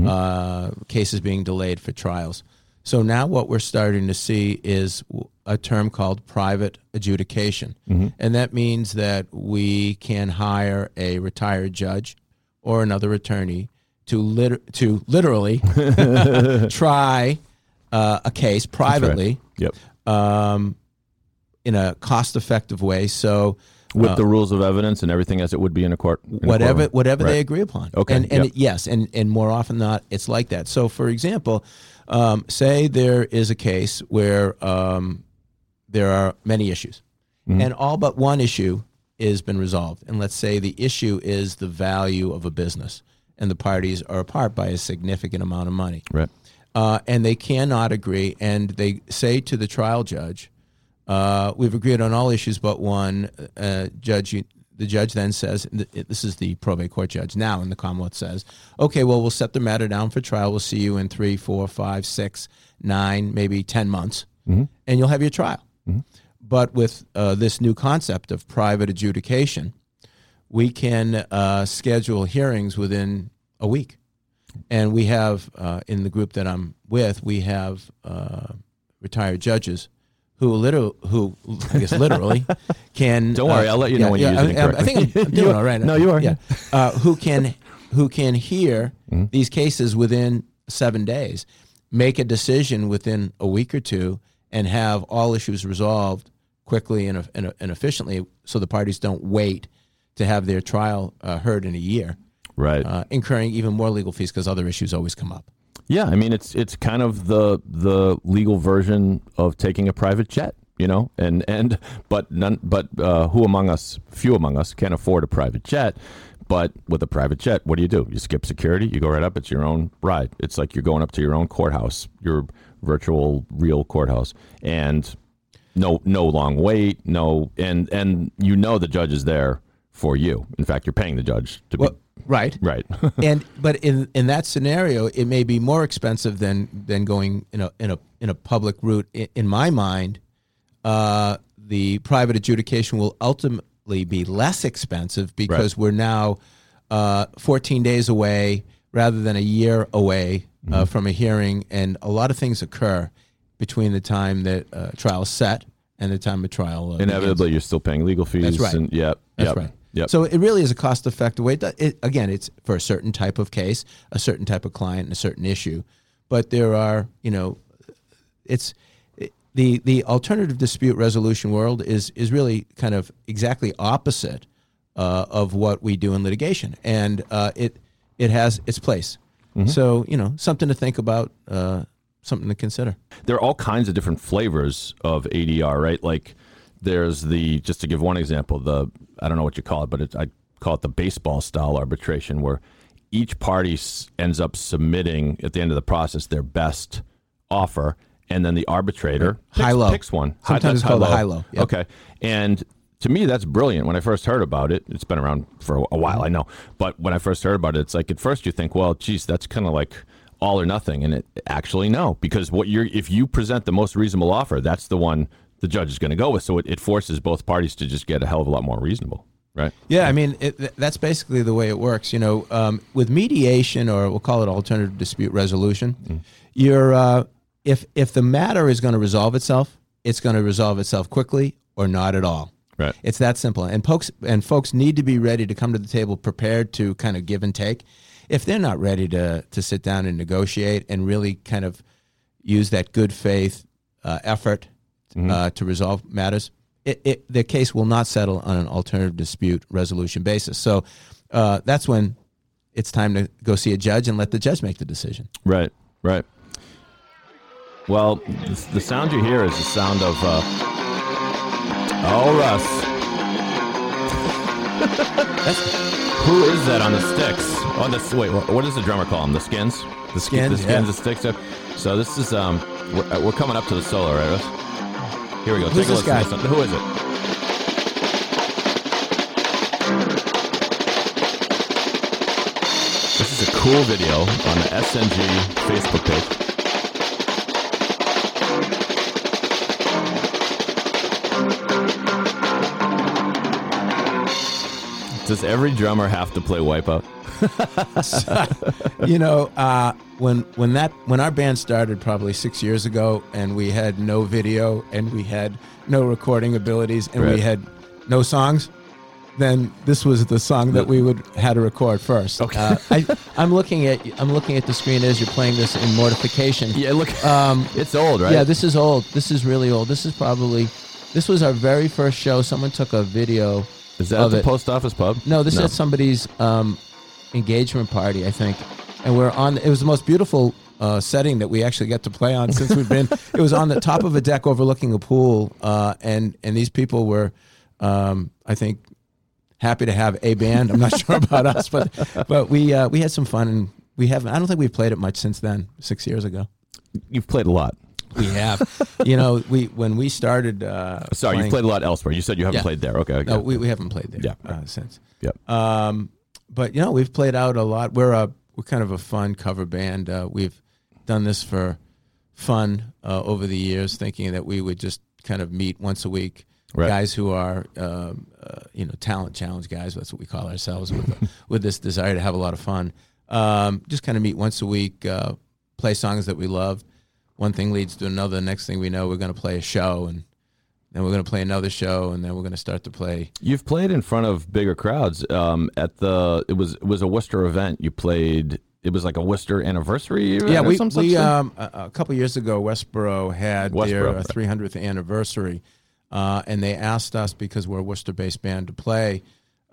uh, cases being delayed for trials. So now what we're starting to see is a term called private adjudication, and that means that we can hire a retired judge or another attorney to lit- to literally try uh, a case privately Yep. um, in a cost effective way. So With the rules of evidence and everything as it would be in a court. in Uh, whatever courtroom. whatever Right. they agree upon. Okay, And, and yep. yes, and and more often than not, it's like that. So, for example, um, say there is a case where um, there are many issues, Mm-hmm. and all but one issue has been resolved. And let's say the issue is the value of a business, and the parties are apart by a significant amount of money Right. uh, and they cannot agree, and they say to the trial judge, uh, "We've agreed on all issues but one, uh, Judge. You, the judge then says, this is the probate court judge now, and the Commonwealth says, okay, well, we'll set the matter down for trial. We'll see you in three, four, five, six, nine, maybe 10 months, and you'll have your trial. But with uh, this new concept of private adjudication, we can uh, schedule hearings within a week. And we have, uh, in the group that I'm with, we have uh, retired judges who literally, who I guess literally, can. Don't worry, I'll let you know when you're using it I, I think I'm, I'm doing all right. no, you are. Yeah, uh, who can who can hear Mm-hmm. these cases within seven days, make a decision within a week or two, and have all issues resolved quickly and, and, and efficiently, so the parties don't wait to have their trial uh, heard in a year, Right. uh, incurring even more legal fees because other issues always come up. Yeah, I mean it's it's kind of the the legal version of taking a private jet, you know, and and but none but uh, who among us, few among us, can't afford a private jet. But with a private jet, what do you do? You skip security, you go right up. It's your own ride. It's like you're going up to your own courthouse, your virtual real courthouse, and no no long wait, no and and you know the judge is there for you. In fact, you're paying the judge to Well, be right. right. and but in in that scenario, it may be more expensive than than going in a in a in a public route. In, in my mind, uh, the private adjudication will ultimately be less expensive because we're now uh, 14 days away rather than a year away uh, from a hearing, and a lot of things occur between the time that uh, trial set and the time of trial. Uh, begins. Inevitably, you're still paying legal fees. That's right. And, yep. That's yep, right. Yep. So it really is a cost effective way. It, it, again, it's for a certain type of case, a certain type of client, and a certain issue. But there are, you know, it's it- the the alternative dispute resolution world is is really kind of exactly opposite uh, of what we do in litigation, and uh, it it has its place. Mm-hmm. So you know, something to think about, uh, something to consider. there are all kinds of different flavors of ADR, right? Like there's the just to give one example, the I don't know what you call it, but it, I call it the baseball style arbitration, where each party s- ends up submitting at the end of the process their best offer, and then the arbitrator picks, High-low. picks one. Sometimes that's it's called a high-low. Yep. Okay, and to me that's brilliant. When I first heard about it, it's been around for a, a while, I know, but when I first heard about it, it's like at first you think, well, geez, that's kind of like all or nothing, and it actually no, because what you're if you present the most reasonable offer, that's the one the judge is going to go with. So it, it forces both parties to just get a hell of a lot more reasonable, right? Yeah, I mean it, that's basically the way it works. You know, um, with mediation or we'll call it alternative dispute resolution, you're uh, if if the matter is going to resolve itself, it's going to resolve itself quickly or not at all. Right. It's that simple. And folks and folks need to be ready to come to the table prepared to kind of give and take. If they're not ready to to sit down and negotiate and really kind of use that good faith uh, effort uh, to resolve matters, it, it, the case will not settle on an alternative dispute resolution basis. So uh, that's when it's time to go see a judge and let the judge make the decision. Right, right. Well, the, the sound you hear is the sound of. Uh, oh, Russ. Who is that on the sticks? On the wait, what does the drummer call them? The skins? The Skins, The skins. yeah. The sticks. So this is um, we're, uh, we're coming up to the solo, right? Here we go. Who's Take a this listen. guy? Listen. Who is it? This is a cool video on the SNG Facebook page. Does every drummer have to play Wipeout? you know, uh, when when that when our band started probably six years ago, and we had no video and we had no recording abilities and Right. we had no songs, then this was the song that we would had to record first. Okay. Uh, I, I'm looking at I'm looking at the screen as you're playing this in mortification. Yeah, look, Um, it's old, right? Yeah, this is old. This is really old. This is probably this was our very first show. Someone took a video. is that at the it. post office pub? No, this is at somebody's um, engagement party, I think. And we're on. It was the most beautiful uh, setting that we actually got to play on since we've been. it was on the top of a deck overlooking a pool, uh, and and these people were, um, I think, happy to have a band. I'm not sure about us, but but we uh, we had some fun, and we haven't. I don't think we've played it much since then. Six years ago. You've played a lot. we have. you know, we when we started. Uh, Sorry, you've played a lot elsewhere. You said you haven't Yeah. played there. Okay. okay. No, we, we haven't played there Yeah. uh, since. Yep. Um, but you know, we've played out a lot. We're a we're kind of a fun cover band. Uh, we've done this for fun uh, over the years, thinking that we would just kind of meet once a week. Right. Guys who are, um, uh, you know, talent challenge guys. That's what we call ourselves with with this desire to have a lot of fun. Um, just kind of meet once a week, uh, play songs that we love. One thing leads to another. Next thing we know, we're going to play a show, and then we're going to play another show, and then we're going to start to play You've played in front of bigger crowds. Um, at the it was it was a Worcester event. You played. It was like a Worcester anniversary. Yeah, or we, we um, a, a couple years ago, Westborough had Westborough, their right. 300th anniversary, uh, and they asked us because we're a Worcester-based band to play.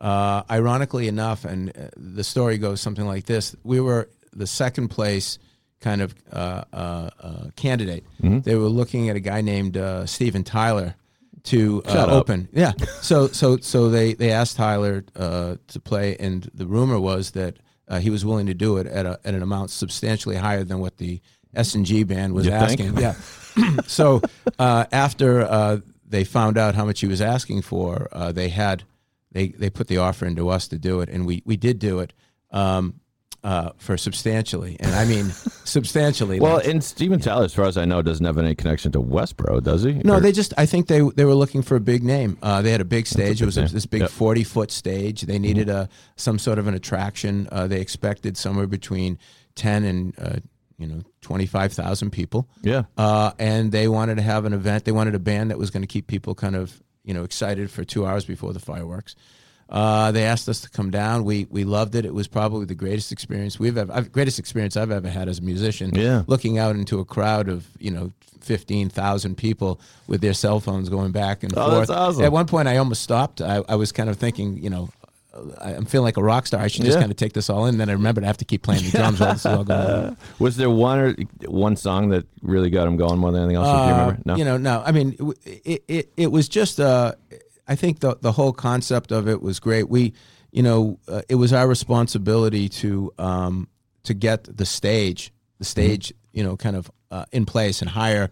Uh, ironically enough, and uh, the story goes something like this: we were the second place kind of uh, uh, uh, candidate. Mm-hmm. They were looking at a guy named uh, Steven Tyler to uh, open. Yeah. So so so they they asked Tyler uh, to play, and the rumor was that uh, he was willing to do it at a at an amount substantially higher than what the S and G band was You think? asking. Yeah. so uh, after uh, they found out how much he was asking for, uh, they had they they put the offer into us to do it, and we we did do it. Um, uh, for substantially, and I mean substantially. Well, less. and Steven Tyler, as far as I know, doesn't have any connection to Westborough, does he? No, Or- they just. I think they they were looking for a big name. Uh, they had a big stage. big it was a, this big Yep. forty foot stage. They needed a some sort of an attraction. Uh, they expected somewhere between ten and uh, you know twenty five thousand people. Yeah. Uh, and they wanted to have an event. They wanted a band that was going to keep people kind of you know excited for two hours before the fireworks. Uh, they asked us to come down. We we loved it. It was probably the greatest experience we've ever, I've, greatest experience I've ever had as a musician. Yeah. looking out into a crowd of you know fifteen thousand people with their cell phones going back and Oh, forth. that's awesome. At one point, I almost stopped. I, I was kind of thinking, you know. I'm feeling like a rock star. I should just Yeah. kind of take this all in. Then I remembered I have to keep playing the drums while this is all going on. Was there one or one song that really got him going more than anything else? do you remember? No. Uh, You know, no. I mean, it it, it, it was just. Uh, I think the the whole concept of it was great. We, you know, uh, it was our responsibility to um, to get the stage, the stage, you know, kind of uh, in place and hire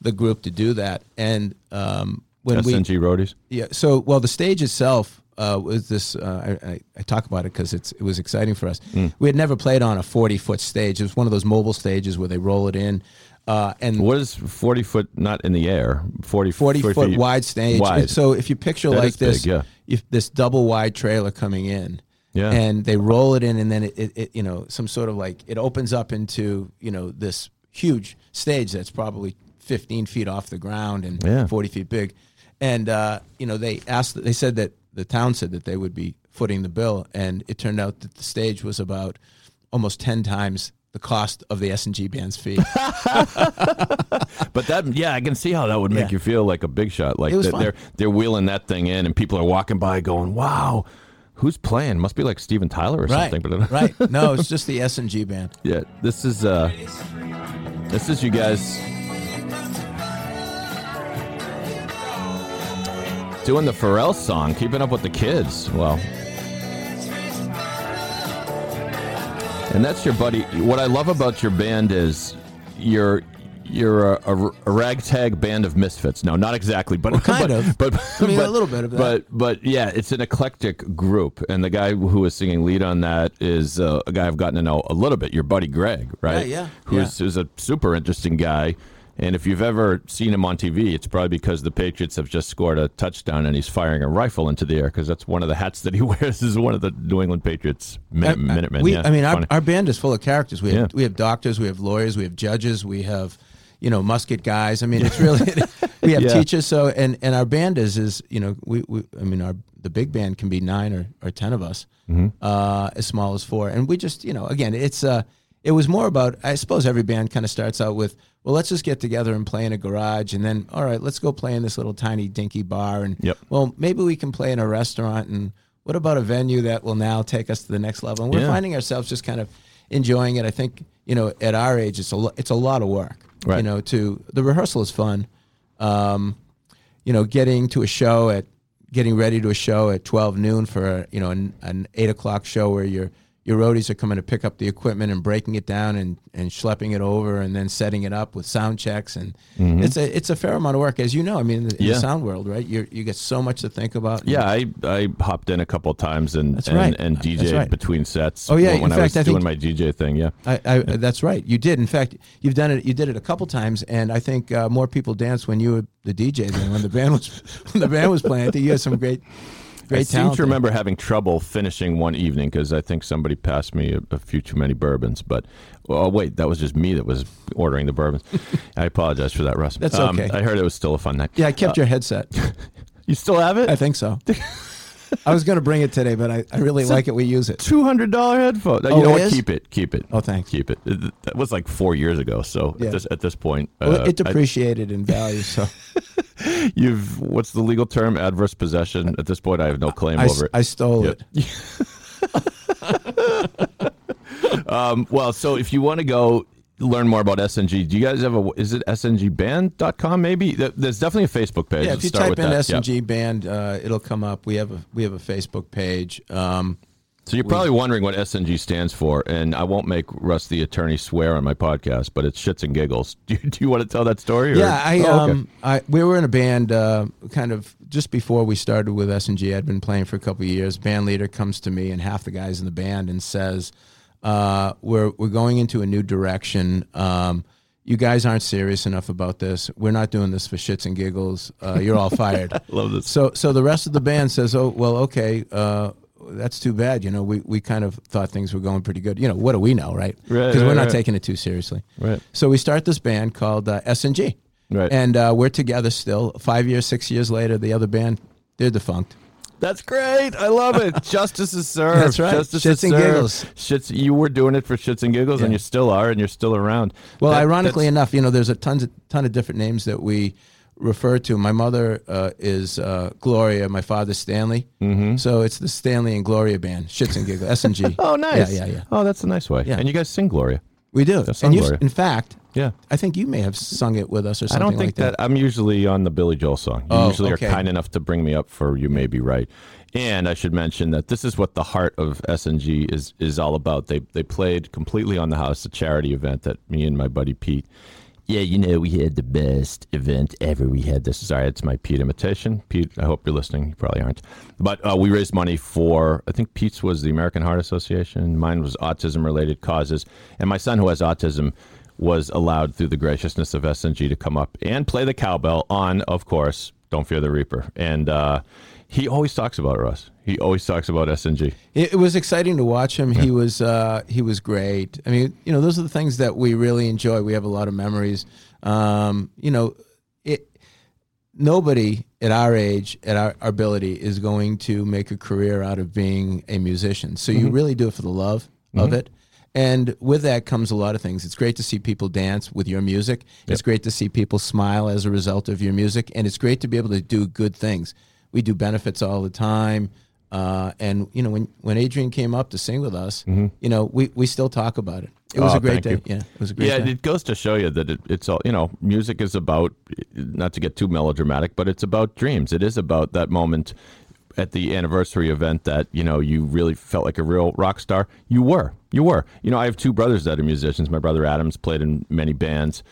the group to do that. And um, when we Roadies. yeah. So, well, the stage itself uh, was this. Uh, I, I, talk about it because it's it was exciting for us. Hmm. We had never played on a forty foot stage. It was one of those mobile stages where they roll it in, uh, and What is forty foot? Not in the air. Forty. 40 foot feet wide stage. Wide. So if you picture That like is big, this, yeah. if this double wide trailer coming in, Yeah. and they roll it in, and then it, it, it, you know, some sort of like it opens up into you know this huge stage that's probably 15 feet off the ground and Yeah. 40 feet big, and uh, you know they asked, they said that the town said that they would be footing the bill, and it turned out that the stage was about almost 10 times the cost of the S and G band's fee. But that, yeah, I can see how that would make Yeah. you feel like a big shot. Like It was that fun. they're they're wheeling that thing in, and people are walking by, going, "Wow, who's playing? Must be like Steven Tyler or right, something." But right. No, it's just the S and G band. yeah, this is uh, this is you guys doing the Pharrell song, keeping up with the kids. Well. And that's your buddy. What I love about your band is you're you're a, a, a ragtag band of misfits. No, not exactly, but kind but, of. But, I mean, a little bit of that. But but yeah, it's an eclectic group, and the guy who is singing lead on that is uh, a guy I've gotten to know a little bit. Your buddy Greg, right? Yeah, yeah, Who's, who's a super interesting guy. And if you've ever seen him on TV, it's probably because the Patriots have just scored a touchdown and he's firing a rifle into the air because that's one of the hats that he wears is one of the New England Patriots min- I- I- Minutemen. We, yeah, I mean, our, our band is full of characters. We have Yeah. we have doctors, we have lawyers, we have judges, we have you know musket guys. I mean, it's really we have teachers. So and and our band is is you know we, we I mean our the big band can be nine or, or ten of us, Mm-hmm. uh, as small as four. And we just you know again it's uh it was more about I suppose every band kind of starts out with well let's just get together and play in a garage and then all right let's go play in this little tiny dinky bar and Yep. well maybe we can play in a restaurant and what about a venue that will now take us to the next level and we're Yeah. finding ourselves just kind of enjoying it i think you know at our age it's a lo- it's a lot of work you know to the rehearsal is fun um, you know getting to a show at getting ready to a show at 12 noon for a, you know an, an 8 o'clock show where you're your roadies are coming to pick up the equipment and breaking it down and, and schlepping it over and then setting it up with sound checks and it's a it's a fair amount of work as you know. I mean, in the, in Mm-hmm. Yeah. the sound world, right? You you get so much to think about. Yeah, I, I hopped in a couple of times and That's and, right. and DJed right. between sets. Oh, yeah, when, in I fact, was I doing think- my DJ thing. Yeah, I, I, that's right. You did. In fact, you've done it. You did it a couple times, and I think uh, more people danced when you were the DJ than when the band was when the band was playing. I think you had some great, great I seem to remember having trouble finishing one evening because I think somebody passed me a, a few too many bourbons. But oh wait, that was just me that was ordering the bourbons. I apologize for that, Russ. Um, That's okay. I heard it was still a fun night. Yeah, I kept your headset. You still have it? I think so. I was going to bring it today, but I, I really like it. We use it. Two hundred dollar headphone. Oh, you know it what? is? Keep it. Keep it. Oh, thanks. Keep it. It- That was like four years ago. So Yeah. at this at this point, Well, uh, it I- depreciated in value. So you've what's the legal term? Adverse possession. At this point, I have no claim I, over it. I stole Yep. it. Um, well, so if you want to go learn more about SNG, do you guys have a? Is it sngband.com? Maybe there's definitely a Facebook page. Yeah, Let's if you type in that. Yeah. SNG band, uh, it'll come up. We have a we have a Facebook page. Um, So you're probably wondering what SNG stands for, and I won't make Russ the attorney swear on my podcast, but it's shits and giggles. Do you, do you want to tell that story? or- Yeah, I, Oh, okay. um, I we were in a band uh, kind of just before we started with S and G. I'd been playing for a couple of years. Band leader comes to me and half the guys in the band and says, uh, "We're we're going into a new direction. Um, you guys aren't serious enough about this. We're not doing this for shits and giggles. Uh, you're all fired." love this. So so the rest of the band says, "Oh well, okay." Uh, that's too bad. You know, we, we kind of thought things were going pretty good. You know, what do we know, right? Right, Because we're right, not right. taking it too seriously. Right. So we start this band called uh, S and G. Right. And uh, we're together still. Five years, six years later, the other band, they're defunct. That's great. I love it. Justice is served. That's right. Justice Shits is and served. giggles. Shits. You were doing it for shits and giggles, and you still are, and you're still around. Well, That- ironically enough, you know, there's a tons of, ton of different names that we refer to. My mother uh, is uh, Gloria. My father's Stanley. Mm-hmm. So it's the Stanley and Gloria band, Shits and Giggles, S and G. Oh, nice. Yeah, yeah, yeah. Oh, that's a nice way. Yeah. And you guys sing Gloria. We do. And Gloria. in fact, Yeah. I think you may have sung it with us or something. I don't think like that. that. I'm usually on the Billy Joel song. You Oh, usually okay. are kind enough to bring me up for "You May Be Right." And I should mention that this is what the heart of SNG is is all about. They they played completely on the house, a charity event that me and my buddy Pete. Yeah, you know, we had the best event ever. We had this. Sorry, it's my Pete imitation. Pete, I hope you're listening. You probably aren't. But uh, we raised money for, I think Pete's was the American Heart Association. Mine was autism related causes. And my son, who has autism, was allowed through the graciousness of SNG to come up and play the cowbell on, of course, Don't Fear the Reaper. And uh, he always talks about Russ. He always talks about SNG. It, it was exciting to watch him. He was uh, he was great. I mean, you know, those are the things that we really enjoy. We have a lot of memories. Um, you know, it. Nobody at our age, at our, our ability, is going to make a career out of being a musician. So you really do it for the love of it. And with that comes a lot of things. It's great to see people dance with your music. It's great to see people smile as a result of your music. And it's great to be able to do good things. We do benefits all the time. Uh, and you know when when Adrian came up to sing with us, you know we, we still talk about it. It was Oh, a great day. you. Yeah, it was a great yeah, day. it goes to show you that it, it's all you know. Music is about not to get too melodramatic, but it's about dreams. It is about that moment at the anniversary event that you know you really felt like a real rock star. You were, you were. You know, I have two brothers that are musicians. My brother Adam's played in many bands.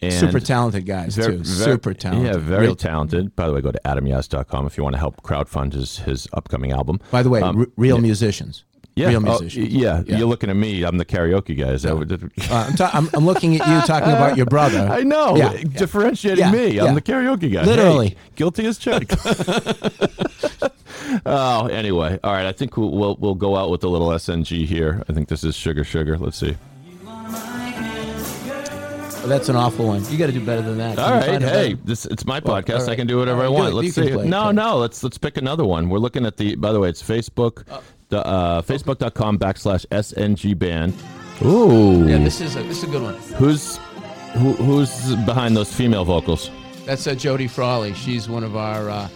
And Super talented guys very- too. very- Super talented. Yeah, very Real- talented. By the way, go to adamyas.com if you want to help crowdfund his, his upcoming album. By the way, Um, r- real musicians. Yeah, real oh, yeah, Yeah. you're looking at me. I'm the karaoke guy. Is that what- Uh, I'm, ta- I'm, I'm looking at you talking about your brother. I know. Yeah. Differentiating Yeah, me. I'm the karaoke guy. Literally. Hey, guilty as charged. oh, anyway. All right. I think we'll, we'll we'll go out with a little SNG here. I think this is Sugar Sugar. Let's see. Oh, that's an awful one. You got to do better than that. All right. Hey, this it's my Well, podcast. I can do whatever I want. Let's see. play, no, play. no. Let's let's pick another one. We're looking at the. By the way, it's Facebook. The uh, Facebook.com backslash SNG band. Ooh. Yeah, this is a, this is a good one. who's who, who's behind those female vocals? That's uh, Jody Frawley. She's one of our uh,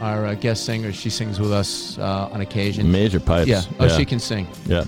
our uh, guest singers. She sings with us uh, on occasion. Major pipes. yeah. Oh, she can sing. Yeah.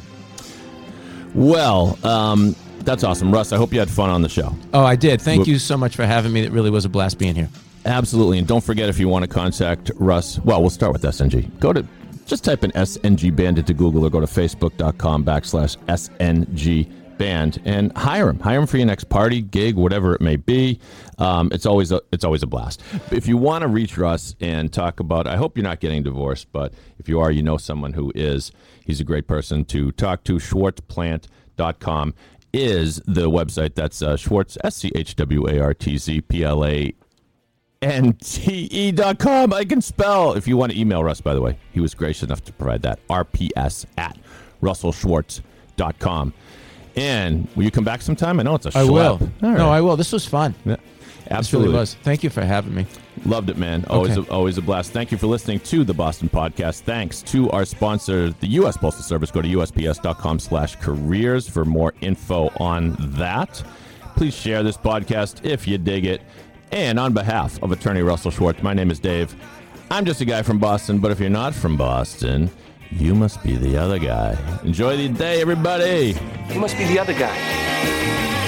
Well, um, that's awesome, Russ. I hope you had fun on the show. Oh, I did. Thank Whoop. you so much for having me. It really was a blast being here. Absolutely, and don't forget if you want to contact Russ. Well, we'll start with SNG. Go to just type in SNG Band into Google or go to facebook.com backslash SNG Band and hire them. Hire them for your next party, gig, whatever it may be. Um, it's always a, it's always a blast. If you want to reach Russ and talk about, I hope you're not getting divorced, but if you are, you know someone who is. He's a great person to talk to. SchwartzPlante.com is the website. That's uh, Schwartz, S C H W A R T Z P L A N T E dot com. I can spell. If you want to email Russ, by the way, he was gracious enough to provide that. RPS at RussellSchwartz.com. And will you come back sometime? I know it's a I schlep. will. All right. No, I will. This was fun. Yeah. This Absolutely. really was. Thank you for having me. Loved it, man. Always, Okay. a, always a blast. Thank you for listening to the Boston Podcast. Thanks to our sponsor, the U.S. Postal Service. Go to USPS.com slash careers for more info on that. Please share this podcast if you dig it. And on behalf of attorney Russell Schwartz, my name is Dave. I'm just a guy from Boston, but if you're not from Boston, you must be the other guy. Enjoy the day, everybody. You must be the other guy.